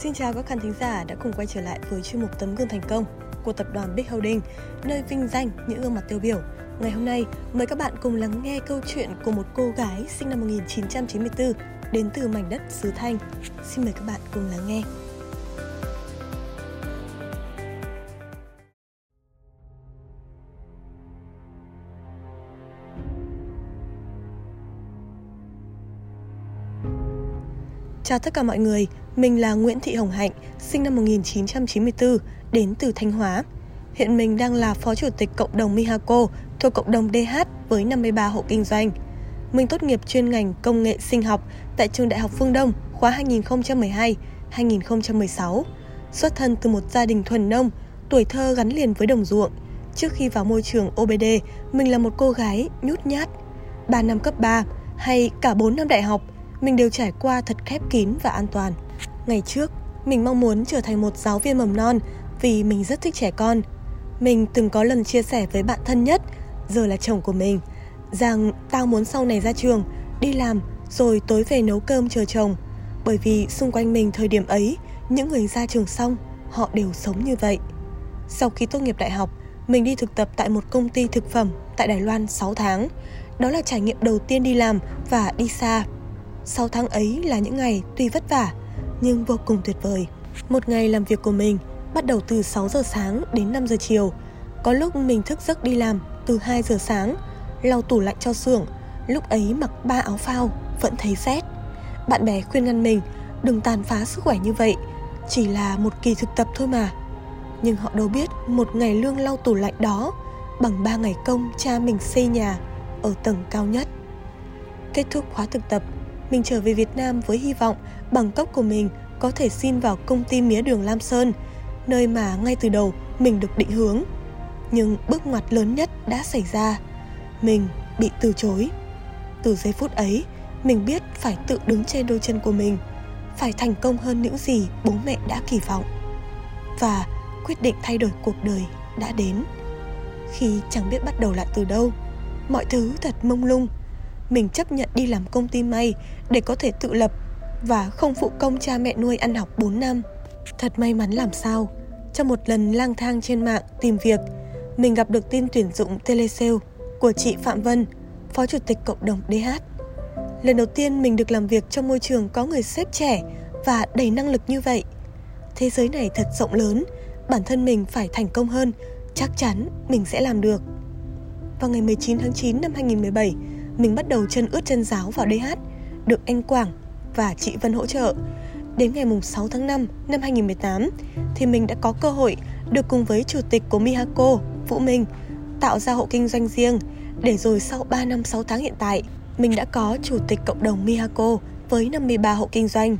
Xin chào các khán thính giả đã cùng quay trở lại với chuyên mục tấm gương thành công của tập đoàn Big Holding, nơi vinh danh những gương mặt tiêu biểu. Ngày hôm nay, mời các bạn cùng lắng nghe câu chuyện của một cô gái sinh năm 1994 đến từ mảnh đất xứ Thanh. Xin mời các bạn cùng lắng nghe. Chào tất cả mọi người, mình là Nguyễn Thị Hồng Hạnh, sinh năm 1994, đến từ Thanh Hóa. Hiện mình đang là Phó Chủ tịch Cộng đồng Mihako thuộc Cộng đồng DH với 53 hộ kinh doanh. Mình tốt nghiệp chuyên ngành Công nghệ sinh học tại Trường Đại học Phương Đông khóa 2012-2016. Xuất thân từ một gia đình thuần nông, tuổi thơ gắn liền với đồng ruộng. Trước khi vào môi trường OBD, mình là một cô gái nhút nhát. 3 năm cấp 3 hay cả 4 năm đại học – mình đều trải qua thật khép kín và an toàn. Ngày trước, mình mong muốn trở thành một giáo viên mầm non vì mình rất thích trẻ con. Mình từng có lần chia sẻ với bạn thân nhất, giờ là chồng của mình, rằng tao muốn sau này ra trường, đi làm rồi tối về nấu cơm chờ chồng. Bởi vì xung quanh mình thời điểm ấy, những người ra trường xong, họ đều sống như vậy. Sau khi tốt nghiệp đại học, mình đi thực tập tại một công ty thực phẩm tại Đài Loan 6 tháng. Đó là trải nghiệm đầu tiên đi làm và đi xa. 6 tháng ấy là những ngày tuy vất vả nhưng vô cùng tuyệt vời. Một ngày làm việc của mình bắt đầu từ 6 giờ sáng đến 5 giờ chiều. Có lúc mình thức giấc đi làm từ 2 giờ sáng, lau tủ lạnh cho xưởng, lúc ấy mặc ba áo phao vẫn thấy rét. Bạn bè khuyên ngăn mình đừng tàn phá sức khỏe như vậy, chỉ là một kỳ thực tập thôi mà. Nhưng họ đâu biết một ngày lương lau tủ lạnh đó bằng 3 ngày công cha mình xây nhà ở tầng cao nhất. Kết thúc khóa thực tập, mình trở về Việt Nam với hy vọng bằng cấp của mình có thể xin vào công ty mía đường Lam Sơn, nơi mà ngay từ đầu mình được định hướng. Nhưng bước ngoặt lớn nhất đã xảy ra. Mình bị từ chối. Từ giây phút ấy, mình biết phải tự đứng trên đôi chân của mình, phải thành công hơn những gì bố mẹ đã kỳ vọng. Và quyết định thay đổi cuộc đời đã đến. Khi chẳng biết bắt đầu lại từ đâu, mọi thứ thật mông lung mình chấp nhận đi làm công ty may để có thể tự lập và không phụ công cha mẹ nuôi ăn học 4 năm. Thật may mắn làm sao, trong một lần lang thang trên mạng tìm việc, mình gặp được tin tuyển dụng telesale của chị Phạm Vân, Phó Chủ tịch Cộng đồng DH. Lần đầu tiên mình được làm việc trong môi trường có người sếp trẻ và đầy năng lực như vậy. Thế giới này thật rộng lớn, bản thân mình phải thành công hơn, chắc chắn mình sẽ làm được. Vào ngày 19 tháng 9 năm 2017, mình bắt đầu chân ướt chân giáo vào DH, được anh Quảng và chị Vân hỗ trợ. Đến ngày 6 tháng 5 năm 2018 thì mình đã có cơ hội được cùng với chủ tịch của Mihako, Vũ Minh, tạo ra hộ kinh doanh riêng để rồi sau 3 năm 6 tháng hiện tại, mình đã có chủ tịch cộng đồng Mihako với 53 hộ kinh doanh.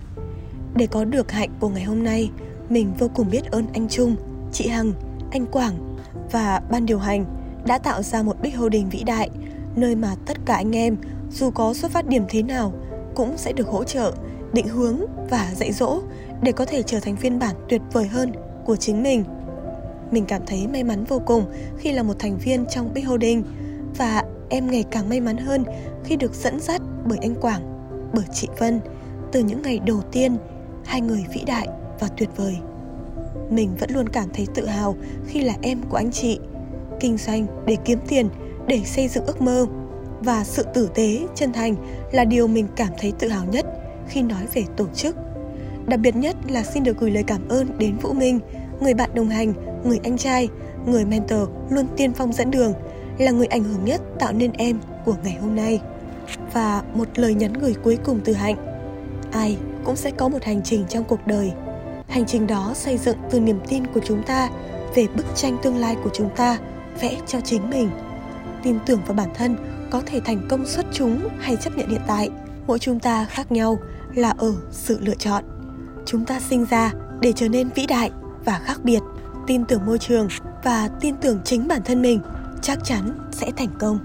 Để có được hạnh của ngày hôm nay, mình vô cùng biết ơn anh Trung, chị Hằng, anh Quảng và ban điều hành đã tạo ra một Big Holding vĩ đại nơi mà tất cả anh em dù có xuất phát điểm thế nào cũng sẽ được hỗ trợ định hướng và dạy dỗ để có thể trở thành phiên bản tuyệt vời hơn của chính mình mình cảm thấy may mắn vô cùng khi là một thành viên trong Big Holding và em ngày càng may mắn hơn khi được dẫn dắt bởi anh Quảng, bởi chị Vân từ những ngày đầu tiên, hai người vĩ đại và tuyệt vời. Mình vẫn luôn cảm thấy tự hào khi là em của anh chị. Kinh doanh để kiếm tiền để xây dựng ước mơ. Và sự tử tế chân thành là điều mình cảm thấy tự hào nhất khi nói về tổ chức. Đặc biệt nhất là xin được gửi lời cảm ơn đến vũ minh, người bạn đồng hành, người anh trai, người mentor luôn tiên phong dẫn đường, là người ảnh hưởng nhất tạo nên em của ngày hôm nay. Và một lời nhắn gửi cuối cùng từ hạnh. Ai cũng sẽ có một hành trình trong cuộc đời. Hành trình đó xây dựng từ niềm tin của chúng ta về bức tranh tương lai của chúng ta vẽ cho chính mình tin tưởng vào bản thân có thể thành công xuất chúng hay chấp nhận hiện tại. Mỗi chúng ta khác nhau là ở sự lựa chọn. Chúng ta sinh ra để trở nên vĩ đại và khác biệt. Tin tưởng môi trường và tin tưởng chính bản thân mình chắc chắn sẽ thành công.